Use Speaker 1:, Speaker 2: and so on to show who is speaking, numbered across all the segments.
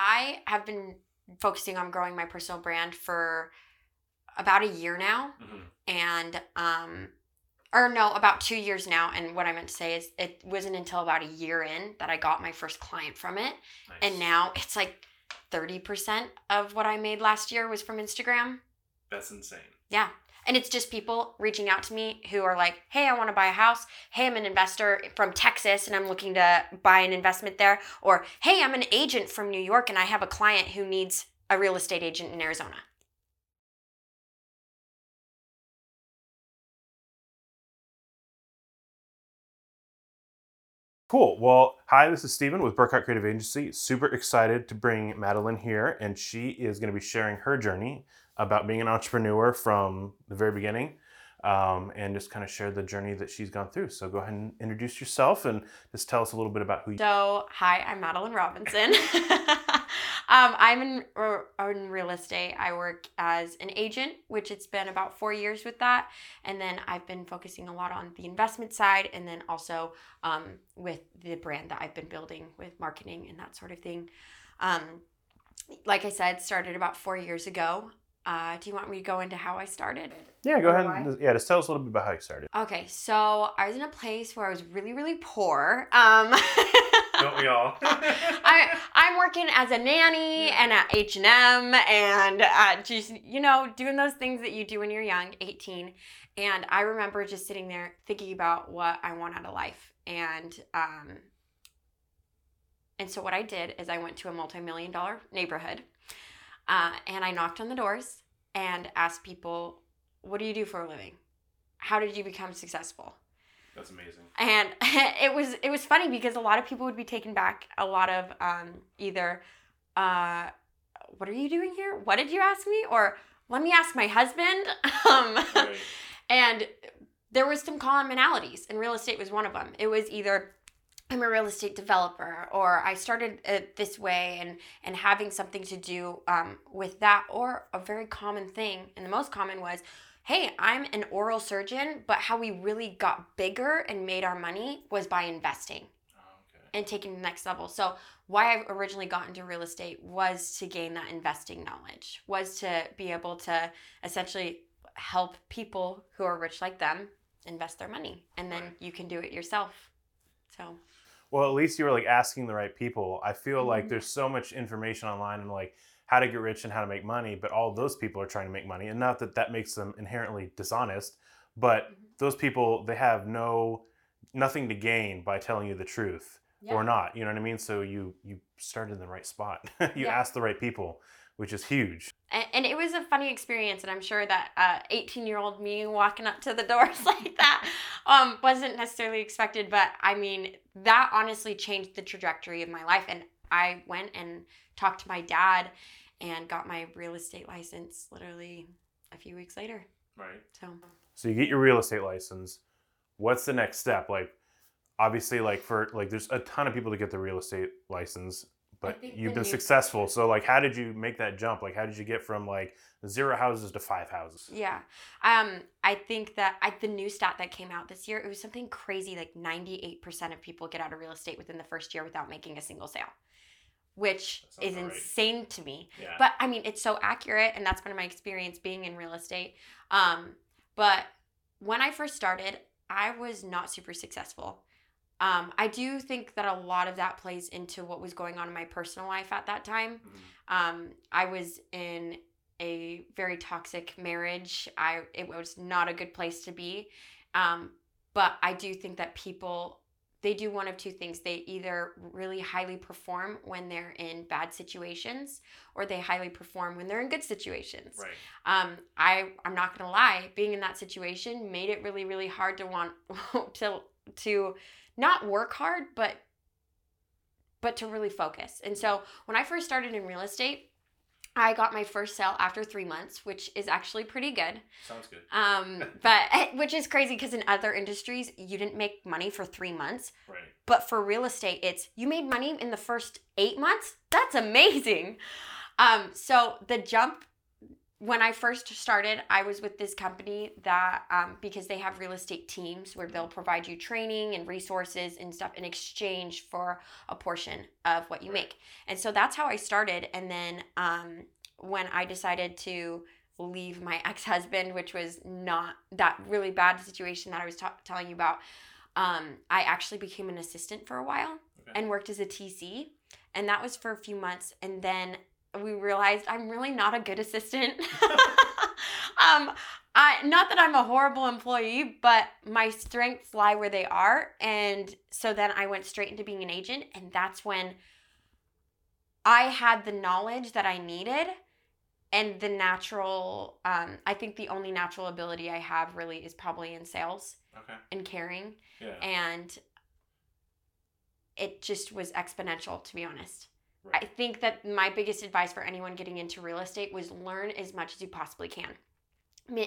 Speaker 1: I have been focusing on growing my personal brand for about a year now.
Speaker 2: Mhm.
Speaker 1: And, um, or no, about two years now. And what I meant to say is it wasn't until about a year in that I got my first client from it.
Speaker 2: Nice.
Speaker 1: And now it's like 30% of what I made last year was from Instagram.
Speaker 2: That's insane.
Speaker 1: Yeah. And it's just people reaching out to me who are like, hey, I want to buy a house. Hey, I'm an investor from Texas and I'm looking to buy an investment there. Or, hey, I'm an agent from New York and I have a client who needs a real estate agent in Arizona.
Speaker 3: Cool. Well, hi, this is Steven with Burkhart Creative Agency. Super excited to bring Madeline here, and she is going to be sharing her journey about being an entrepreneur from the very beginning um, and just kind of share the journey that she's gone through. So go ahead and introduce yourself and just tell us a little bit about who you
Speaker 1: So, hi, I'm Madeline Robinson. um, I'm in, in real estate. I work as an agent, which it's been about four years with that. And then I've been focusing a lot on the investment side and then also um, with the brand that I've been building with marketing and that sort of thing. Um, like I said, started about four years ago. Uh, do you want me to go into how I started?
Speaker 3: Yeah, go
Speaker 1: Or
Speaker 3: ahead. And, yeah, just tell us a little bit about how you started.
Speaker 1: Okay, so I was in a place where I was really, really poor. Um,
Speaker 2: Don't we all?
Speaker 1: I I'm working as a nanny
Speaker 2: Yeah.
Speaker 1: and at H and M and uh, just you know doing those things that you do when you're young, 18. And I remember just sitting there thinking about what I want out of life. And um, and so what I did is I went to a multi-million dollar neighborhood, uh, and I knocked on the doors and asked people, "What do you do for a living? How did you become successful?"
Speaker 2: That's amazing.
Speaker 1: and it was it was funny because a lot of people would be taken back a lot of um, either uh, what are you doing here what did you ask me or let me ask my husband um,
Speaker 2: Right.
Speaker 1: and there was some commonalities and real estate was one of them it was either i'm a real estate developer or i started it this way and and having something to do um, with that or a very common thing and the most common was hey i'm an oral surgeon but how we really got bigger and made our money was by investing
Speaker 2: Oh, okay.
Speaker 1: and taking the next level. So why I originally got into real estate was to gain that investing knowledge, was to be able to essentially help people who are rich like them invest their money and then
Speaker 2: Right.
Speaker 1: you can do it yourself. So
Speaker 3: Well, at least you were like asking the right people. I feel like
Speaker 1: Mhm.
Speaker 3: there's so much information online and like how to get rich and how to make money, but all those people are trying to make money. And not that that makes them inherently dishonest, but
Speaker 1: Mhm.
Speaker 3: those people they have no nothing to gain by telling you the truth or not. You know what I mean? So you you started in the right spot. you
Speaker 1: Yeah.
Speaker 3: asked the right people, which is huge.
Speaker 1: And, and it was a funny experience, and I'm sure that uh, 18 year old me walking up to the doors like that um, wasn't necessarily expected. But I mean, that honestly changed the trajectory of my life. And I went and talked to my dad and got my real estate license literally a few weeks later.
Speaker 2: Right.
Speaker 1: So,
Speaker 3: So you get your real estate license. What's the next step? Like obviously like for like there's a ton of people to get the real estate license, but you've been successful. So like how did you make that jump? Like how did you get from like zero houses to five houses?
Speaker 1: yeah. Um, I think that I, the new stat that came out this year, it was something crazy like 98% of people get out of real estate within the first year without making a single sale, which is
Speaker 2: right.
Speaker 1: insane to me.
Speaker 2: Yeah.
Speaker 1: But I mean, it's so accurate, and that's been my experience being in real estate. Um, but when I first started, I was not super successful. Um, I do think that a lot of that plays into what was going on in my personal life at that time.
Speaker 2: Mhm.
Speaker 1: Um, I was in a very toxic marriage. I it was not a good place to be. Um, but I do think that people they do one of two things. They either really highly perform when they're in bad situations, or they highly perform when they're in good situations.
Speaker 2: Right.
Speaker 1: Um, I I'm not gonna lie, being in that situation made it really really hard to want to to not work hard, but but to really focus. And so when I first started in real estate, I got my first sale after three months, which is actually pretty good.
Speaker 2: Sounds good.
Speaker 1: Um, but which is crazy because in other industries you didn't make money for three months,
Speaker 2: Right.
Speaker 1: but for real estate it's you made money in the first eight months. That's amazing. Um, so the jump when I first started, I was with this company that um, because they have real estate teams where they'll provide you training and resources and stuff in exchange for a portion of what you make. And so that's how I started. And then um, when I decided to leave my ex husband, which was not that really bad situation that I was ta- telling you about, um, I actually became an assistant for a while
Speaker 2: Okay.
Speaker 1: and worked as a TC. And that was for a few months. And then we realized I'm really not a good assistant. um, I not that I'm a horrible employee, but my strengths lie where they are. And so then I went straight into being an agent, and that's when I had the knowledge that I needed and the natural um, I think the only natural ability I have really is probably in sales
Speaker 2: Okay.
Speaker 1: and caring
Speaker 2: Yeah.
Speaker 1: and it just was exponential to be honest
Speaker 2: Right.
Speaker 1: i think that my biggest advice for anyone getting into real estate was learn as much as you possibly can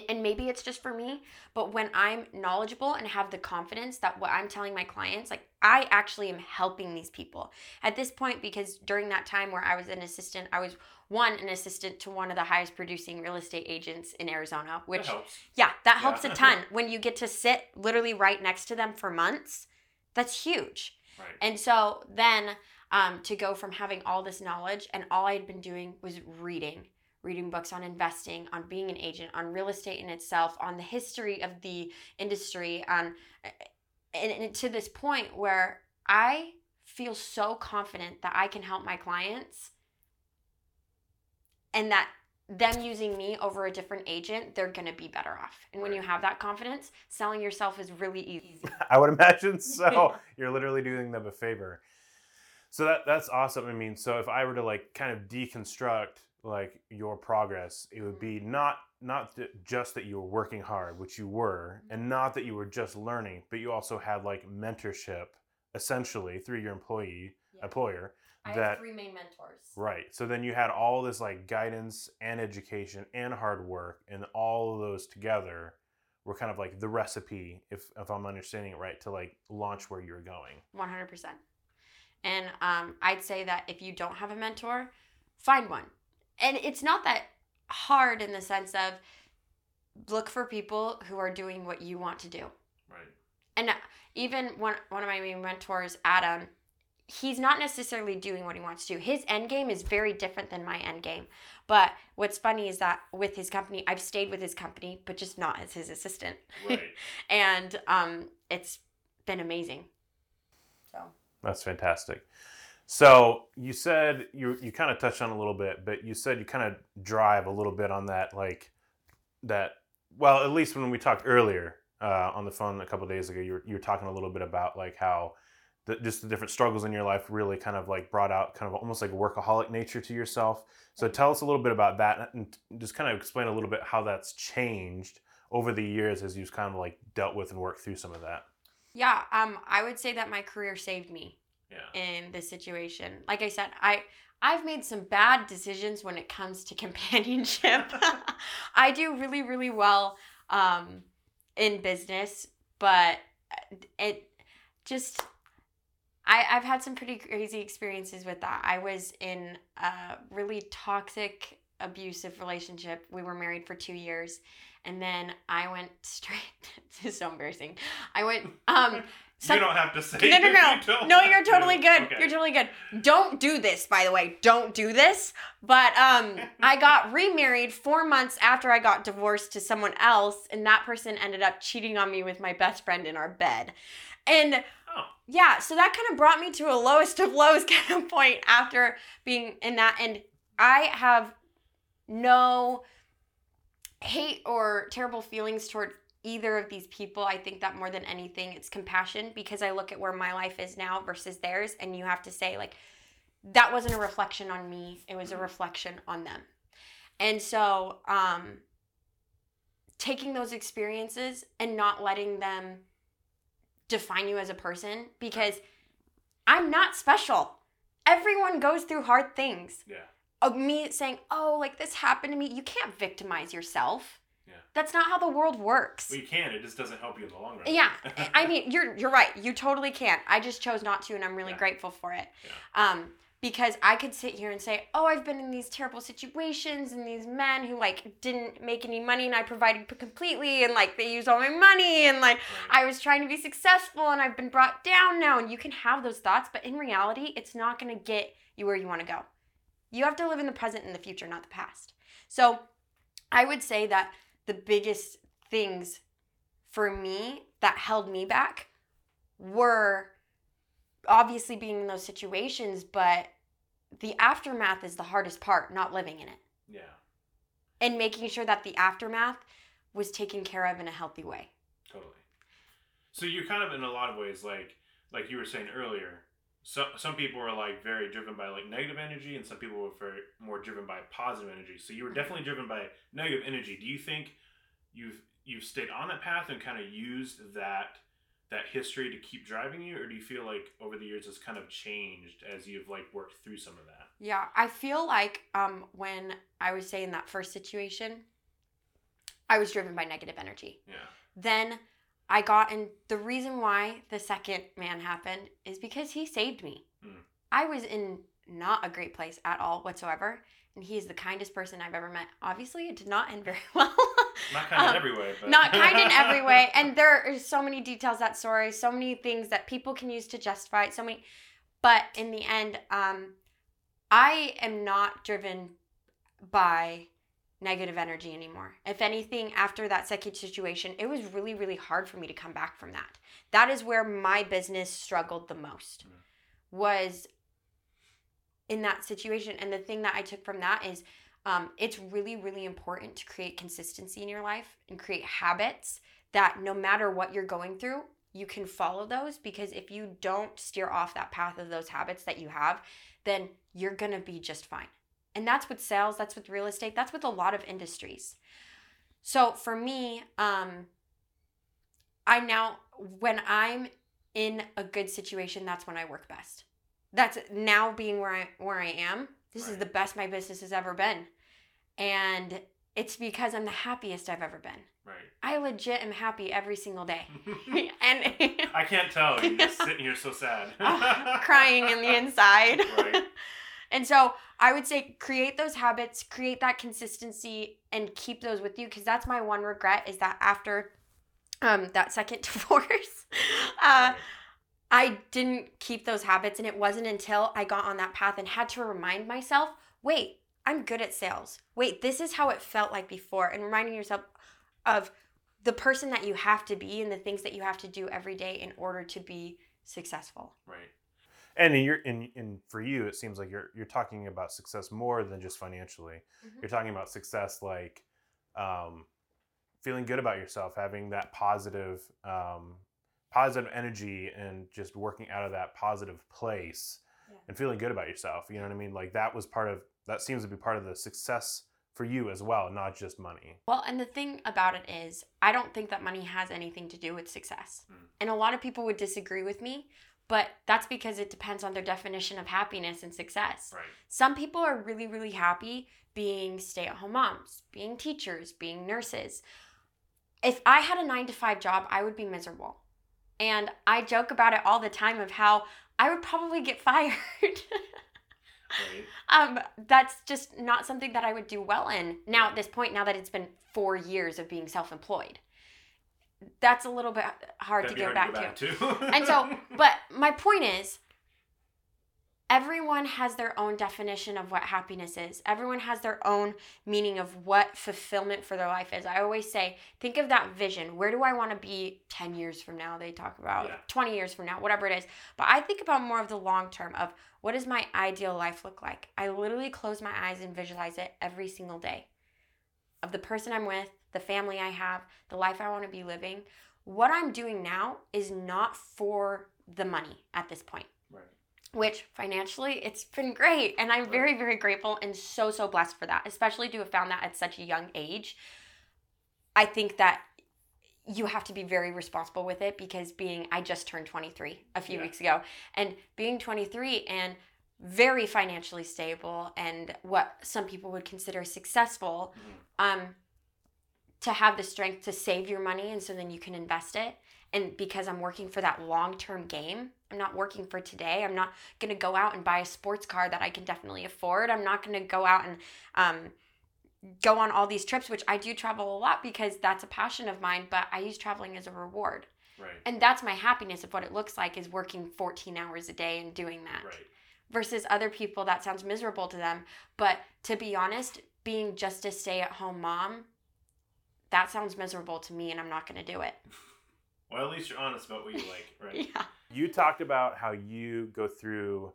Speaker 1: and maybe it's just for me but when i'm knowledgeable and have the confidence that what i'm telling my clients like i actually am helping these people at this point because during that time where i was an assistant i was one an assistant to one of the highest producing real estate agents in arizona
Speaker 2: That
Speaker 1: which
Speaker 2: helps.
Speaker 1: yeah, that helps
Speaker 2: Yeah.
Speaker 1: a ton. When you get to sit literally right next to them for months, that's huge.
Speaker 2: Right.
Speaker 1: And so then um, to go from having all this knowledge and all I had been doing was reading, reading books on investing, on being an agent, on real estate in itself, on the history of the industry, on and, and to this point where I feel so confident that I can help my clients and that them using me over a different agent, they're going to be better off. And when you have that confidence, selling yourself is really easy.
Speaker 3: I would imagine so. You're literally doing them a favor. So that that's awesome. I mean, so if I were to like kind of deconstruct like your progress, it would be mm-hmm. not not th- just that you were working hard, which you were, and mm-hmm. not that you were just learning, but you also had like mentorship essentially through your employee
Speaker 1: Yeah.
Speaker 3: employer.
Speaker 1: I
Speaker 3: That-
Speaker 1: have three main mentors.
Speaker 3: Right. So then you had all this like guidance and education and hard work, and all of those together were kind of like the recipe, if if I'm understanding it right, to like launch where you're going.
Speaker 1: 100%. And um, I'd say that if you don't have a mentor, find one. And it's not that hard in the sense of look for people who are doing what you want to do.
Speaker 2: Right.
Speaker 1: And even one, one of my main mentors, Adam, he's not necessarily doing what he wants to. Do. His end game is very different than my end game. But what's funny is that with his company, I've stayed with his company, but just not as his assistant.
Speaker 2: Right.
Speaker 1: and um, it's been amazing. So.
Speaker 3: That's fantastic. So you said you you kind of touched on a little bit, but you said you kind of drive a little bit on that like that. Well, at least when we talked earlier uh, on the phone a couple days ago, you were you were talking a little bit about like how the, just the different struggles in your life really kind of like brought out kind of almost like a workaholic nature to yourself. So tell us a little bit about that and just kind of explain a little bit how that's changed over the years as you've kind of like dealt with and worked through some of that.
Speaker 1: Yeah, um, I would say that my career saved me
Speaker 2: Yeah.
Speaker 1: in this situation. Like I said, I I've made some bad decisions when it comes to companionship. I do really really well um, in business, but it just I I've had some pretty crazy experiences with that. I was in a really toxic abusive relationship. We were married for 2 years and then I went straight this is so embarrassing. I went um some-
Speaker 2: you don't have to say.
Speaker 1: no, no, no.
Speaker 2: you
Speaker 1: no. You're
Speaker 2: to.
Speaker 1: totally good.
Speaker 2: Okay.
Speaker 1: You're totally good. Don't do this, by the way. Don't do this. But um, I got remarried four months after I got divorced to someone else, and that person ended up cheating on me with my best friend in our bed. And
Speaker 2: Oh.
Speaker 1: yeah, so that kind of brought me to a lowest of lows kind of point after being in that. And I have no hate or terrible feelings toward either of these people. I think that more than anything, it's compassion because I look at where my life is now versus theirs, and you have to say, like, that wasn't a reflection on me, it was a reflection on them. And so, um, taking those experiences and not letting them define you as a person because I'm not special. Everyone goes through hard things
Speaker 2: Yeah.
Speaker 1: Me saying, "Oh, like this happened to me." You can't victimize yourself.
Speaker 2: Yeah.
Speaker 1: That's not how the world works.
Speaker 2: Well, you can. It just doesn't help you in the long run.
Speaker 1: yeah, I mean, you're you're right. You totally can't. I just chose not to, and I'm really
Speaker 2: Yeah.
Speaker 1: grateful for it.
Speaker 2: Yeah.
Speaker 1: Um, because I could sit here and say, "Oh, I've been in these terrible situations and these men who like didn't make any money and I provided completely and like they used all my money and like
Speaker 2: Right.
Speaker 1: I was trying to be successful and I've been brought down now and you can have those thoughts, but in reality, it's not going to get you where you want to go. You have to live in the present and the future, not the past. So, I would say that the biggest things for me that held me back were obviously being in those situations, but the aftermath is the hardest part, not living in it.
Speaker 2: yeah.
Speaker 1: And making sure that the aftermath was taken care of in a healthy way.
Speaker 2: Totally. So you're kind of in a lot of ways like like you were saying earlier. Some some people are like very driven by like negative energy, and some people were very more driven by positive energy. So you were definitely driven by negative energy. Do you think you've you've stayed on that path and kind of used that that history to keep driving you, or do you feel like over the years it's kind of changed as you've like worked through some of that?
Speaker 1: Yeah, I feel like um, when I was saying that first situation, I was driven by negative energy.
Speaker 2: Yeah.
Speaker 1: Then I got and The reason why the second man happened is because he saved me.
Speaker 2: Mm.
Speaker 1: I was in not a great place at all whatsoever, and he is the kindest person I've ever met. Obviously, it did not end very well.
Speaker 2: Not kind
Speaker 1: Um,
Speaker 2: every way, but
Speaker 1: not kind in every way and there are so many details that story so many things that people can use to justify it so many but in the end um i am not driven by negative energy anymore. If anything after that second situation it was really really hard for me to come back from that. That is where my business struggled the most was in that situation. And the thing that i took from that is um, it's really really important to create consistency in your life and create habits that no matter what you're going through you can follow those. Because if you don't steer off that path of those habits that you have then you're gonna be just fine and that's with sales that's with real estate that's with a lot of industries so for me um, i now when i'm in a good situation that's when i work best that's now being where i where i am this is the best my business has ever been and it's because i'm the happiest i've ever been
Speaker 2: right.
Speaker 1: i legit am happy every single day and
Speaker 2: I can't tell. You're just sitting here so sad.
Speaker 1: crying in the inside
Speaker 2: Right.
Speaker 1: And so i would say create those habits create that consistency and keep those with you because that's my one regret is that after um, that second divorce uh, I didn't keep those habits, and it wasn't until I got on that path and had to remind myself wait, I'm good at sales. Wait, this is how it felt like before. And reminding yourself of the person that you have to be and the things that you have to do every day in order to be successful.
Speaker 2: Right.
Speaker 3: And in your in, in for you, it seems like you're you're talking about success more than just financially.
Speaker 1: Mhm.
Speaker 3: You're talking about success like um, feeling good about yourself, having that positive um, positive energy, and just working out of that positive place,
Speaker 1: Yeah.
Speaker 3: and feeling good about yourself. You know what I mean? Like that was part of that seems to be part of the success for you as well, not just money.
Speaker 1: Well, and the thing about it is, I don't think that money has anything to do with success.
Speaker 2: Mm.
Speaker 1: And a lot of people would disagree with me, but that's because it depends on their definition of happiness and success.
Speaker 2: Right.
Speaker 1: Some people are really, really happy being stay at home moms, being teachers, being nurses. If I had a nine to five job, I would be miserable. And I joke about it all the time of how I would probably get fired. Um, that's just not something that I would do well in. Now, at this point, now that it's been four years of being self employed, that's a little bit hard
Speaker 2: That'd
Speaker 1: to go
Speaker 2: hard
Speaker 1: back,
Speaker 2: to.
Speaker 1: to.
Speaker 2: go back to.
Speaker 1: And so, but my point is, everyone has their own definition of what happiness is. Everyone has their own meaning of what fulfillment for their life is. I always say, think of that vision. Where do I want to be 10 years from now? They talk about
Speaker 2: Yeah.
Speaker 1: 20 years from now, whatever it is. But I think about more of the long term of what does my ideal life look like? I literally close my eyes and visualize it every single day of the person I'm with, the family I have, the life I want to be living. What I'm doing now is not for the money at this point,
Speaker 2: right.
Speaker 1: which financially it's been great. And I'm
Speaker 2: Right.
Speaker 1: very, very grateful and so, so blessed for that, especially to have found that at such a young age. I think that you have to be very responsible with it because being, I just turned 23 a few
Speaker 2: Yeah.
Speaker 1: weeks ago, and being 23 and very financially stable and what some people would consider successful
Speaker 2: Mhm.
Speaker 1: um, to have the strength to save your money and so then you can invest it and because I'm working for that long term game. I'm not working for today. I'm not gonna go out and buy a sports car that I can definitely afford. I'm not gonna go out and um, go on all these trips, which I do travel a lot because that's a passion of mine. But I use traveling as a reward,
Speaker 2: Right.
Speaker 1: and that's my happiness of what it looks like is working 14 hours a day and doing that
Speaker 2: Right.
Speaker 1: versus other people that sounds miserable to them but to be honest being just a stay-at-home mom that sounds miserable to me and i'm not going to do it
Speaker 2: Well, at least you're honest about what you like, right?
Speaker 1: yeah
Speaker 3: You talked about how you go through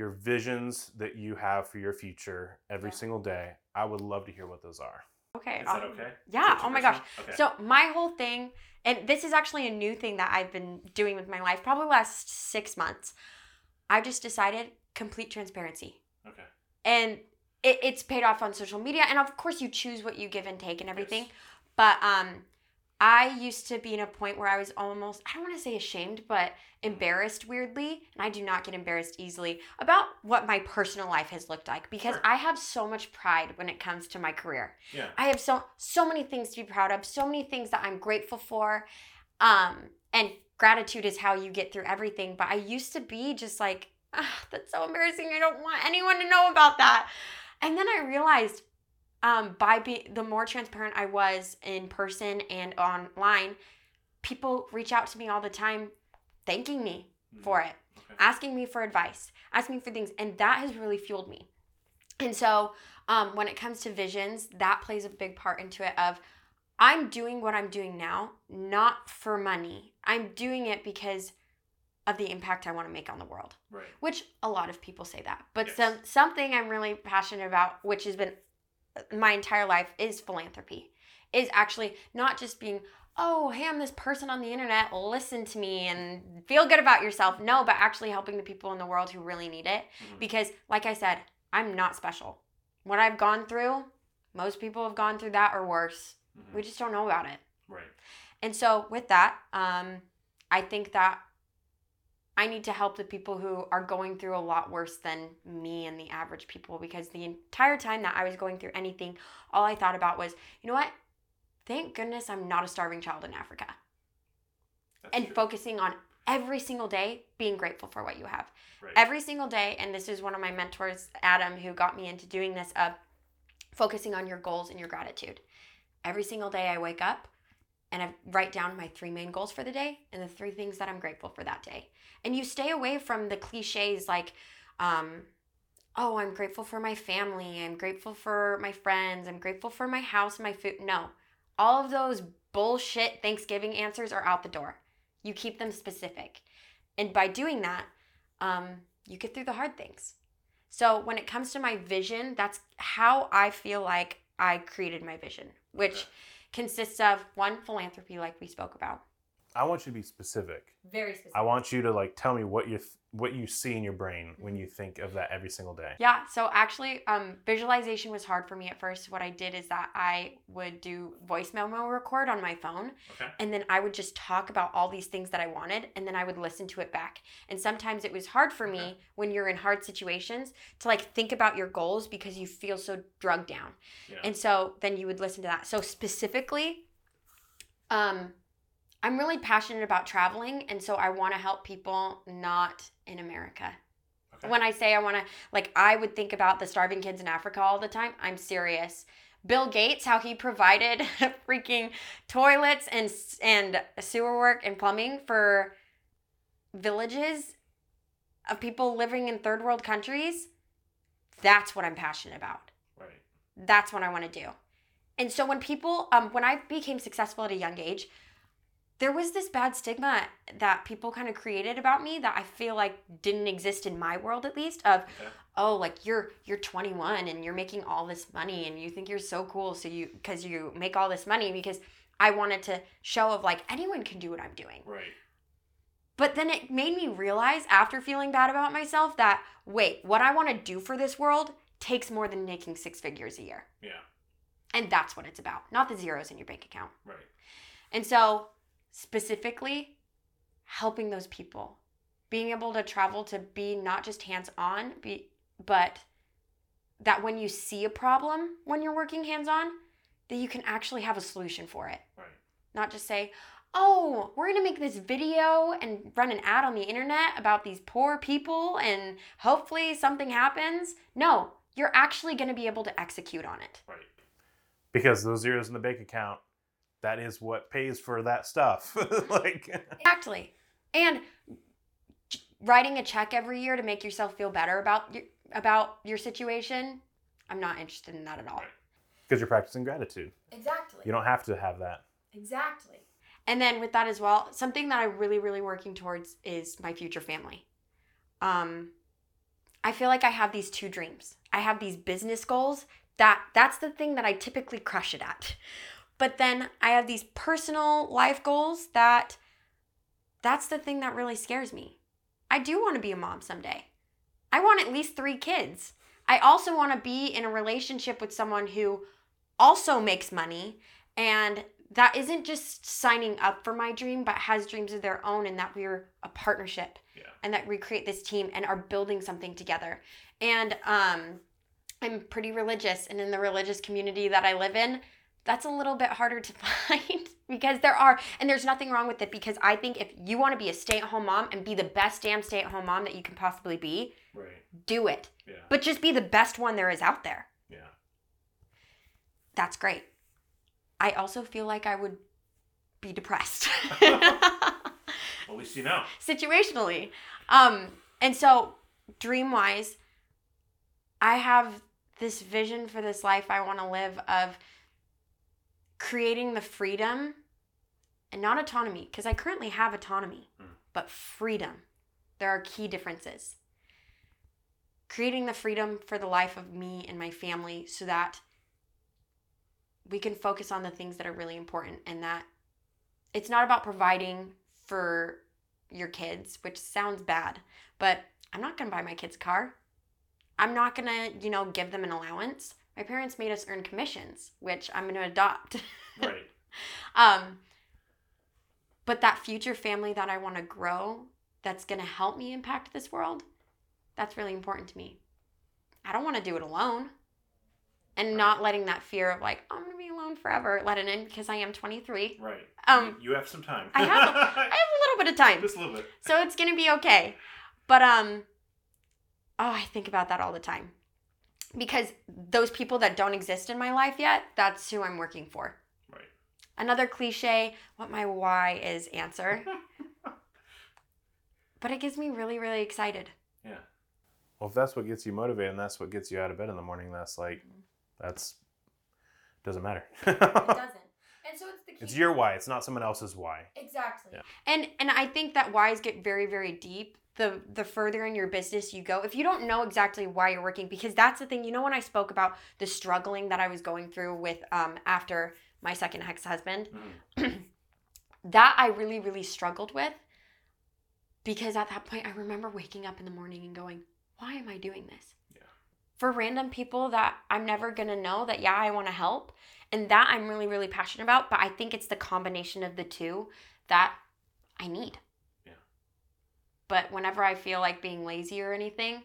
Speaker 3: your visions that you have for your future every
Speaker 1: Yeah.
Speaker 3: single day. I would love to hear what those are.
Speaker 1: okay
Speaker 2: Is that
Speaker 1: um,
Speaker 2: okay?
Speaker 1: yeah
Speaker 2: Is it too
Speaker 1: oh my gosh?
Speaker 2: Okay.
Speaker 1: so my whole thing and this is actually a new thing that i've been doing with my life probably last six months i've just decided complete transparency
Speaker 2: okay.
Speaker 1: and it, it's paid off on social media and of course you choose what you give and take and everything
Speaker 2: Yes.
Speaker 1: But um i used to be in a point where i was almost i don't want to say ashamed but embarrassed weirdly and i do not get embarrassed easily about what my personal life has looked like because
Speaker 2: Sure.
Speaker 1: i have so much pride when it comes to my career
Speaker 2: Yeah.
Speaker 1: I have so so many things to be proud of, so many things that I'm grateful for. Um, and gratitude is how you get through everything. But I used to be just like, ah, that's so embarrassing. I don't want anyone to know about that. And then I realized um, by be the more transparent I was in person and online, people reach out to me all the time, thanking me
Speaker 2: Mhm.
Speaker 1: for it
Speaker 2: Okay.
Speaker 1: asking me for advice, asking me for things, and that has really fueled me. And so, um, when it comes to visions, that plays a big part into it. Of I'm doing what I'm doing now, not for money. I'm doing it because of the impact I want to make on the world.
Speaker 2: Right.
Speaker 1: Which a lot of people say that, but
Speaker 2: Yes.
Speaker 1: some something I'm really passionate about, which has been my entire life, is philanthropy. Is actually not just being oh, hey, I'm this person on the internet, listen to me and feel good about yourself. No, but actually helping the people in the world who really need it.
Speaker 2: Mhm.
Speaker 1: Because, like I said, I'm not special. What I've gone through, most people have gone through that or worse.
Speaker 2: Mhm.
Speaker 1: We just don't know about it.
Speaker 2: Right.
Speaker 1: And so, with that, um, I think that I need to help the people who are going through a lot worse than me and the average people because the entire time that I was going through anything, all I thought about was, you know what? Thank goodness I'm not a starving child in Africa.
Speaker 2: That's
Speaker 1: And
Speaker 2: true.
Speaker 1: focusing on every single day being grateful for what you have.
Speaker 2: Right.
Speaker 1: Every single day, and this is one of my mentors, Adam, who got me into doing this of focusing on your goals and your gratitude. Every single day I wake up and I write down my three main goals for the day and the three things that I'm grateful for that day. And you stay away from the cliches like, um, oh, I'm grateful for my family, I'm grateful for my friends, I'm grateful for my house, my food. No, all of those bullshit Thanksgiving answers are out the door. You keep them specific. And by doing that, um, you get through the hard things. So when it comes to my vision, that's how I feel like I created my vision, which. Consists of one philanthropy, like we spoke about.
Speaker 3: I want you to be specific.
Speaker 1: Very specific.
Speaker 3: I want you to like tell me what you th- what you see in your brain when you think of that every single day.
Speaker 1: Yeah, so actually, um, visualization was hard for me at first. What I did is that I would do voice memo record on my phone,
Speaker 2: Okay.
Speaker 1: and then I would just talk about all these things that I wanted, and then I would listen to it back. And sometimes it was hard for me
Speaker 2: Okay.
Speaker 1: when you're in hard situations to like think about your goals because you feel so drugged down.
Speaker 2: Yeah.
Speaker 1: And so then you would listen to that. So specifically, um, I'm really passionate about traveling, and so I want to help people not in America.
Speaker 2: Okay.
Speaker 1: When I say I want to, like, I would think about the starving kids in Africa all the time. I'm serious. Bill Gates, how he provided freaking toilets and and sewer work and plumbing for villages of people living in third world countries. That's what I'm passionate about
Speaker 2: right.
Speaker 1: that's what I want to do. And so when people, um, when I became successful at a young age, there was this bad stigma that people kind of created about me that I feel like didn't exist in my world at least of
Speaker 2: Okay.
Speaker 1: oh like you're you're 21 and you're making all this money and you think you're so cool so you cuz you make all this money because I wanted to show of like anyone can do what I'm doing.
Speaker 2: Right.
Speaker 1: But then it made me realize after feeling bad about myself that wait, what I want to do for this world takes more than making six figures a year.
Speaker 2: Yeah.
Speaker 1: And that's what it's about, not the zeros in your bank account.
Speaker 2: Right.
Speaker 1: And so, specifically, helping those people, being able to travel to be not just hands on, be but that when you see a problem when you're working hands on, that you can actually have a solution for it.
Speaker 2: Right.
Speaker 1: Not just say, oh, we're going to make this video and run an ad on the internet about these poor people and hopefully something happens. No, you're actually going to be able to execute on it.
Speaker 2: Right.
Speaker 3: Because those zeros in the bank account, that is what pays for that stuff. like
Speaker 1: Exactly. And writing a check every year to make yourself feel better about your, about your situation, I'm not interested in that at all.
Speaker 3: because you're practicing gratitude.
Speaker 1: Exactly.
Speaker 3: You don't have to have that.
Speaker 1: Exactly. And then with that as well, something that I'm really, really working towards is my future family. Um, I feel like I have these two dreams. I have these business goals that that's the thing that I typically crush it at. But then I have these personal life goals that that's the thing that really scares me. I do want to be a mom someday. I want at least 3 kids. I also want to be in a relationship with someone who also makes money and that isn't just signing up for my dream but has dreams of their own and that we're a partnership
Speaker 2: Yeah.
Speaker 1: and that we create this team and are building something together and um i'm pretty religious and in the religious community that i live in that's a little bit harder to find because there are and there's nothing wrong with it because i think if you want to be a stay-at-home mom and be the best damn stay-at-home mom that you can possibly be
Speaker 2: Right.
Speaker 1: do it
Speaker 2: Yeah.
Speaker 1: but just be the best one there is out there
Speaker 2: Yeah.
Speaker 1: that's great. I also feel like I would be depressed
Speaker 2: At least you know.
Speaker 1: situationally. Um, and so, dream wise, I have this vision for this life I want to live of creating the freedom and not autonomy, because I currently have autonomy,
Speaker 2: Mm.
Speaker 1: but freedom. There are key differences. Creating the freedom for the life of me and my family so that we can focus on the things that are really important and that it's not about providing for your kids, which sounds bad, but I'm not going to buy my kids a car. I'm not going to, you know, give them an allowance. My parents made us earn commissions, which I'm going to adopt.
Speaker 2: Right.
Speaker 1: um but that future family that I want to grow that's going to help me impact this world, that's really important to me. I don't want to do it alone. And not letting that fear of like, I'm going to be alone forever let it in because I am 23.
Speaker 2: Right.
Speaker 1: Um,
Speaker 2: you have some time.
Speaker 1: I have I have a little bit of time.
Speaker 2: Just a little bit.
Speaker 1: So it's gonna be okay. But um oh I think about that all the time. Because those people that don't exist in my life yet, that's who I'm working for.
Speaker 2: Right.
Speaker 1: Another cliche, what my why is answer. but it gives me really, really excited.
Speaker 2: Yeah.
Speaker 3: Well, if that's what gets you motivated and that's what gets you out of bed in the morning, that's like, mm-hmm. that's doesn't matter.
Speaker 1: It doesn't. And so it's the key.
Speaker 3: it's your why. It's not someone else's why.
Speaker 1: Exactly.
Speaker 3: Yeah.
Speaker 1: And and I think that whys get very very deep the the further in your business you go. If you don't know exactly why you're working because that's the thing. You know when I spoke about the struggling that I was going through with um after my second ex-husband,
Speaker 2: Mhm.
Speaker 1: that I really really struggled with because at that point I remember waking up in the morning and going, "Why am I doing this?"
Speaker 2: Yeah.
Speaker 1: For random people that I'm never going to know that yeah, I want to help and that I'm really really passionate about, but I think it's the combination of the two that I need. But whenever I feel like being lazy or anything,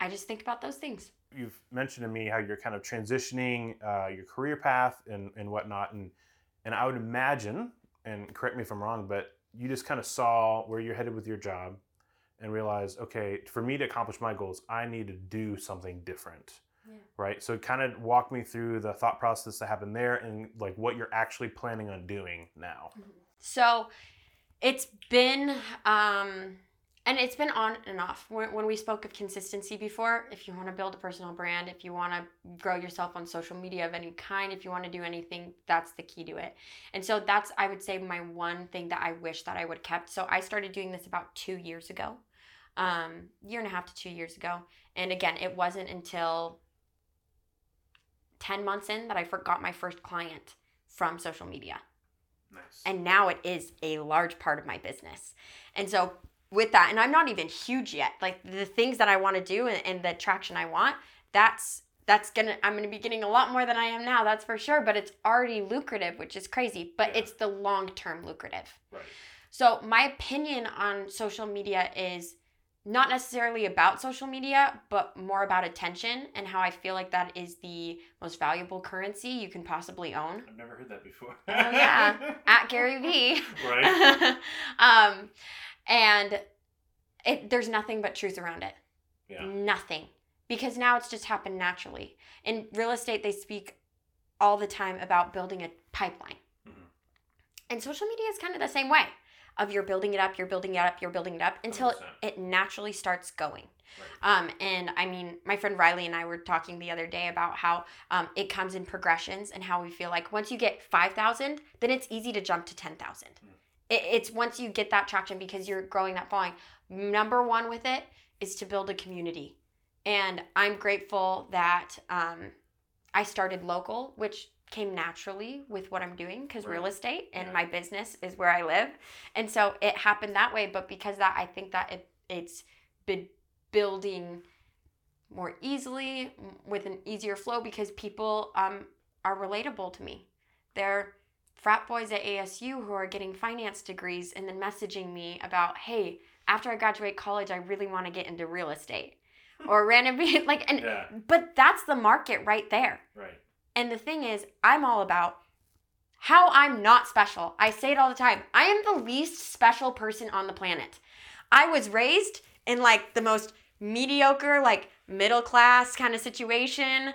Speaker 1: I just think about those things.
Speaker 3: You've mentioned to me how you're kind of transitioning uh, your career path and, and whatnot. And, and I would imagine, and correct me if I'm wrong, but you just kind of saw where you're headed with your job and realized, okay, for me to accomplish my goals, I need to do something different.
Speaker 1: Yeah.
Speaker 3: Right. So kind of walk me through the thought process that happened there and like what you're actually planning on doing now.
Speaker 1: So it's been, um, and it's been on and off. When, we spoke of consistency before, if you want to build a personal brand, if you want to grow yourself on social media of any kind, if you want to do anything, that's the key to it. And so that's, I would say, my one thing that I wish that I would have kept. So I started doing this about two years ago, um, year and a half to two years ago. And again, it wasn't until 10 months in that I got my first client from social media
Speaker 2: Nice.
Speaker 1: and now it is a large part of my business and so with that and i'm not even huge yet like the things that i want to do and, and the traction i want that's that's gonna i'm gonna be getting a lot more than i am now that's for sure but it's already lucrative which is crazy but
Speaker 2: Yeah.
Speaker 1: it's the long term lucrative
Speaker 2: right.
Speaker 1: so my opinion on social media is not necessarily about social media, but more about attention and how I feel like that is the most valuable currency you can possibly own.
Speaker 2: I've never heard that before.
Speaker 1: Oh, yeah. At Gary Vee.
Speaker 2: Right.
Speaker 1: um, and it there's nothing but truth around it.
Speaker 2: Yeah.
Speaker 1: Nothing. Because now it's just happened naturally. In real estate, they speak all the time about building a pipeline.
Speaker 2: Mhm.
Speaker 1: And social media is kind of the same way. Of you're building it up, you're building it up, you're building it up until
Speaker 2: 100%.
Speaker 1: it naturally starts going.
Speaker 2: Right.
Speaker 1: Um, and I mean, my friend Riley and I were talking the other day about how um, it comes in progressions and how we feel like once you get 5,000, then it's easy to jump to 10,000. It, it's once you get that traction because you're growing that following. Number one with it is to build a community. And I'm grateful that um, I started local, which came naturally with what I'm doing because
Speaker 2: Right.
Speaker 1: real estate and
Speaker 2: Yeah.
Speaker 1: my business is where I live. And so it happened that way. But because that, I think that it, it's been building more easily with an easier flow because people um, are relatable to me. They're frat boys at ASU who are getting finance degrees and then messaging me about, hey, after I graduate college, I really want to get into real estate. Or random like and
Speaker 2: Yeah.
Speaker 1: but that's the market right there.
Speaker 2: Right.
Speaker 1: And the thing is, I'm all about how I'm not special. I say it all the time. I am the least special person on the planet. I was raised in like the most mediocre, like middle class kind of situation.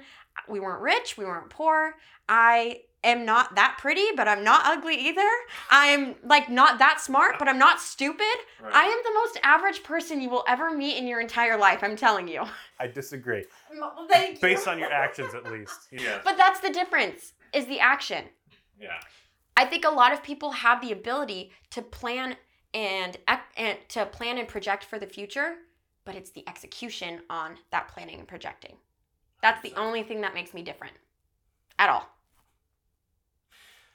Speaker 1: We weren't rich, we weren't poor. I am not that pretty, but I'm not ugly either. I'm like not that smart, but I'm not stupid.
Speaker 2: Right.
Speaker 1: I am the most average person you will ever meet in your entire life, I'm telling you.
Speaker 3: I disagree.
Speaker 1: Well, Thank you.
Speaker 3: Based on your actions, at least.
Speaker 2: Yeah.
Speaker 1: But that's the difference is the action.
Speaker 2: Yeah.
Speaker 1: I think a lot of people have the ability to plan and, and to plan and project for the future, but it's the execution on that planning and projecting. That's the only thing that makes me different at all.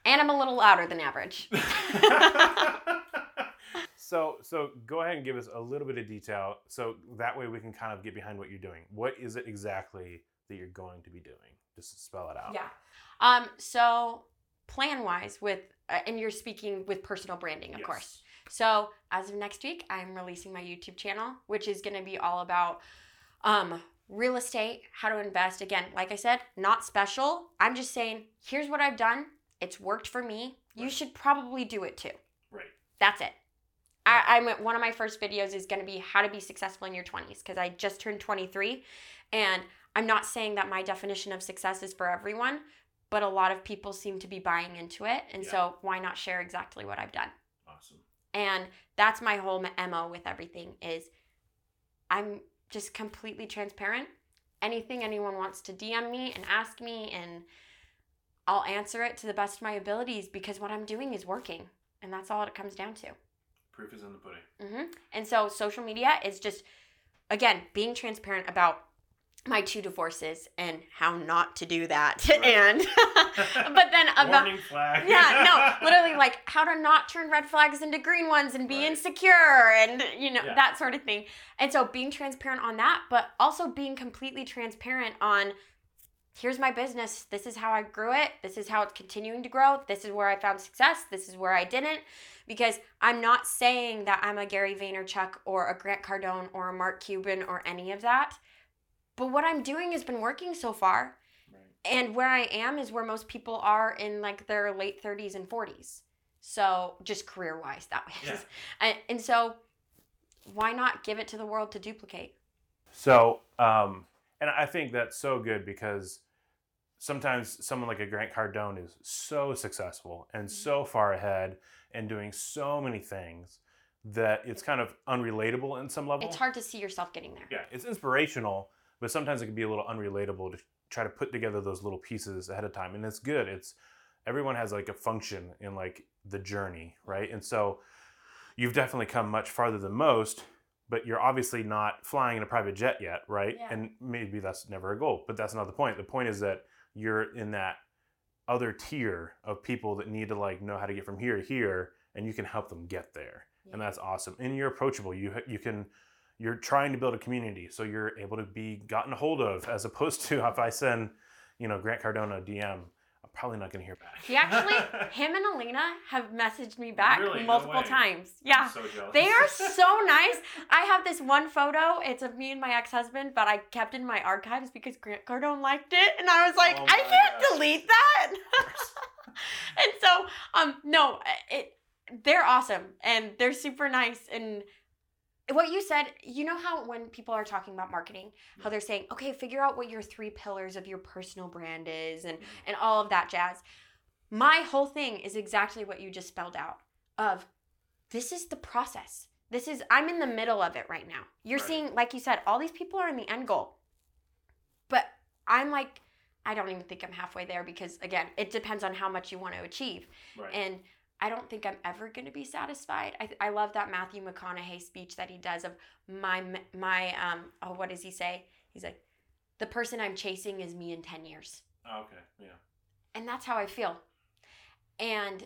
Speaker 1: And I'm a little louder than average.
Speaker 3: So, so go ahead and give us a little bit of detail, so that way we can kind of get behind what you're doing. What is it exactly that you're going to be doing? Just spell it out.
Speaker 1: Yeah. Um. So plan wise, with uh, and you're speaking with personal branding, of
Speaker 2: Yes.
Speaker 1: course. So as of next week, I'm releasing my YouTube channel, which is going to be all about um real estate, how to invest. Again, like I said, not special. I'm just saying, here's what I've done. It's worked for me. You should probably do it too.
Speaker 2: Right.
Speaker 1: That's it. I, I'm one of my first videos is going to be how to be successful in your 20s because I just turned 23, and I'm not saying that my definition of success is for everyone, but a lot of people seem to be buying into it, and
Speaker 2: Yeah.
Speaker 1: so why not share exactly what I've done?
Speaker 2: Awesome.
Speaker 1: And that's my whole mo with everything is I'm just completely transparent. Anything anyone wants to DM me and ask me and I'll answer it to the best of my abilities because what I'm doing is working. And that's all it comes down to.
Speaker 2: Proof is in the pudding.
Speaker 1: hmm And so social media is just, again, being transparent about my two divorces and how not to do that.
Speaker 2: Right.
Speaker 1: And, but then about, yeah, no, literally like how to not turn red flags into green ones and be
Speaker 2: Right.
Speaker 1: insecure and, you know,
Speaker 2: Yeah.
Speaker 1: that sort of thing. And so being transparent on that, but also being completely transparent on here's my business. This is how I grew it. This is how it's continuing to grow. This is where I found success. This is where I didn't. Because I'm not saying that I'm a Gary Vaynerchuk or a Grant Cardone or a Mark Cuban or any of that. But what I'm doing has been working so far.
Speaker 2: Right.
Speaker 1: And where I am is where most people are in like their late 30s and 40s. So just career wise, that way.
Speaker 2: Yeah.
Speaker 1: and, and so why not give it to the world to duplicate?
Speaker 3: So, um, and I think that's so good because sometimes someone like a Grant Cardone is so successful and mm-hmm. so far ahead and doing so many things that it's kind of unrelatable in some level.
Speaker 1: It's hard to see yourself getting there.
Speaker 3: Yeah, it's inspirational, but sometimes it can be a little unrelatable to try to put together those little pieces ahead of time. And it's good. It's everyone has like a function in like the journey, right? And so you've definitely come much farther than most, but you're obviously not flying in a private jet yet, right?
Speaker 1: Yeah.
Speaker 3: And maybe that's never a goal, but that's not the point. The point is that you're in that other tier of people that need to like know how to get from here to here and you can help them get there. And that's awesome. And you're approachable. You you can you're trying to build a community so you're able to be gotten a hold of as opposed to if I send, you know, Grant Cardone a DM, probably not going to hear back.
Speaker 1: He actually, him and Alina have messaged me back
Speaker 2: Really?
Speaker 1: Multiple
Speaker 2: way.
Speaker 1: times. Yeah.
Speaker 2: So.
Speaker 1: They are so nice. I have this one photo. It's of me and my ex-husband, but I kept in my archives because Grant Cardone liked it, and I was like,
Speaker 2: Oh
Speaker 1: I can't
Speaker 2: gosh.
Speaker 1: delete that. and so, um, no, it they're awesome and they're super nice and. What you said, you know how when people are talking about marketing, how they're saying, okay, figure out what your three pillars of your personal brand is and mm-hmm. and all of that jazz. My whole thing is exactly what you just spelled out of this is the process. This is I'm in the middle of it right now. You're
Speaker 2: Right.
Speaker 1: seeing like you said all these people are in the end goal. But I'm like I don't even think I'm halfway there because again, it depends on how much you want to achieve.
Speaker 2: right.
Speaker 1: And I don't think I'm ever going to be satisfied. I, I love that Matthew McConaughey speech that he does of my my um oh what does he say? He's like the person I'm chasing is me in 10 years.
Speaker 2: oh, okay. Yeah.
Speaker 1: And that's how I feel. And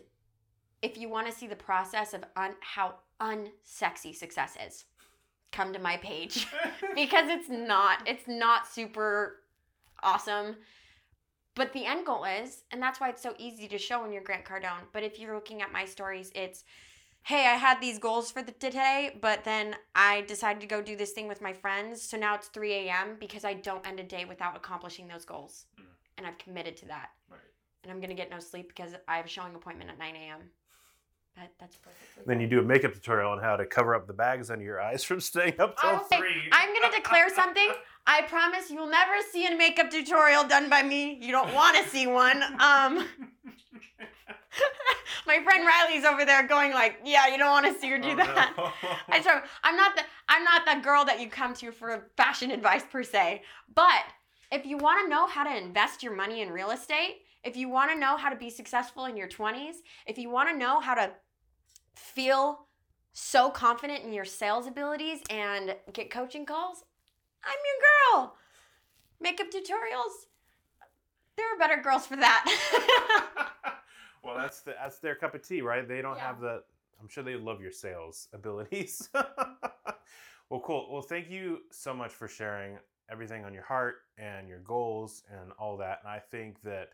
Speaker 1: if you want to see the process of un- how unsexy success is, come to my page because it's not it's not super awesome. But the end goal is, and that's why it's so easy to show when you're Grant Cardone. But if you're looking at my stories, it's hey, I had these goals for the today, but then I decided to go do this thing with my friends. So now it's 3 a.m. because I don't end a day without accomplishing those goals.
Speaker 2: Mm.
Speaker 1: And I've committed to that.
Speaker 2: right.
Speaker 1: And I'm gonna get no sleep because I have a showing appointment at 9 a.m. But that's perfectly
Speaker 3: Then you do a makeup tutorial on how to cover up the bags under your eyes from staying up till
Speaker 1: Okay,
Speaker 2: Three.
Speaker 1: I'm gonna declare something. I promise you will never see a makeup tutorial done by me. You don't want to see one. Um, my friend Riley's over there going like, "Yeah, you don't want to see her do
Speaker 2: Oh,
Speaker 1: that."
Speaker 2: no.
Speaker 1: I swear, I'm not the I'm not the girl that you come to for fashion advice per se. But if you want to know how to invest your money in real estate, if you want to know how to be successful in your 20s, if you want to know how to feel so confident in your sales abilities and get coaching calls, I'm your girl. Makeup tutorials. There are better girls for that.
Speaker 3: Well, that's the, that's their cup of tea, right? They don't
Speaker 1: Yeah.
Speaker 3: have the. I'm sure they love your sales abilities. well, cool. Well, thank you so much for sharing everything on your heart and your goals and all that. And I think that,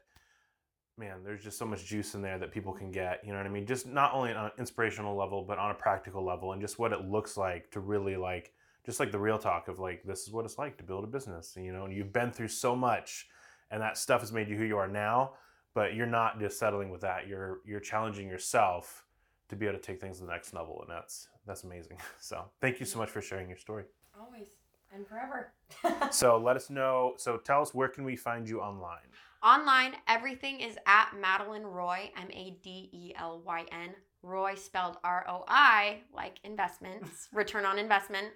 Speaker 3: man, there's just so much juice in there that people can get. You know what I mean? Just not only on an inspirational level, but on a practical level, and just what it looks like to really like, just like the real talk of like, this is what it's like to build a business. You know, and you've been through so much, and that stuff has made you who you are now but you're not just settling with that. You're you're challenging yourself to be able to take things to the next level, and that's that's amazing. So thank you so much for sharing your story.
Speaker 1: Always and forever.
Speaker 3: So let us know. So tell us where can we find you online?
Speaker 1: Online, everything is at Madelyn Roi, M A D E L Y N. Roi spelled R O I, like investments, return on investment.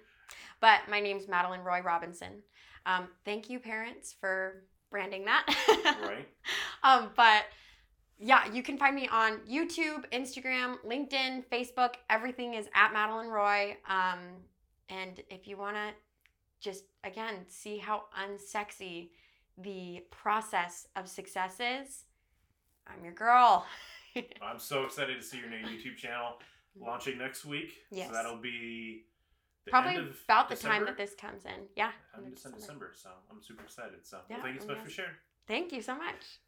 Speaker 1: But my name's Madelyn Roi Robinson. Um, thank you, parents, for branding that.
Speaker 2: right.
Speaker 1: Um, but yeah, you can find me on YouTube, Instagram, LinkedIn, Facebook. Everything is at Madelyn Roi. Um, and if you want to just again see how unsexy the process of success is, I'm your girl.
Speaker 2: I'm so excited to see your new YouTube channel launching next week.
Speaker 1: Yes.
Speaker 2: So that'll be the
Speaker 1: Probably about the
Speaker 2: December.
Speaker 1: time that this comes in. Yeah.
Speaker 2: End of December.
Speaker 1: December.
Speaker 2: So I'm super excited. So
Speaker 1: Yeah,
Speaker 2: well, thank you so much for sharing.
Speaker 1: Thank you so much.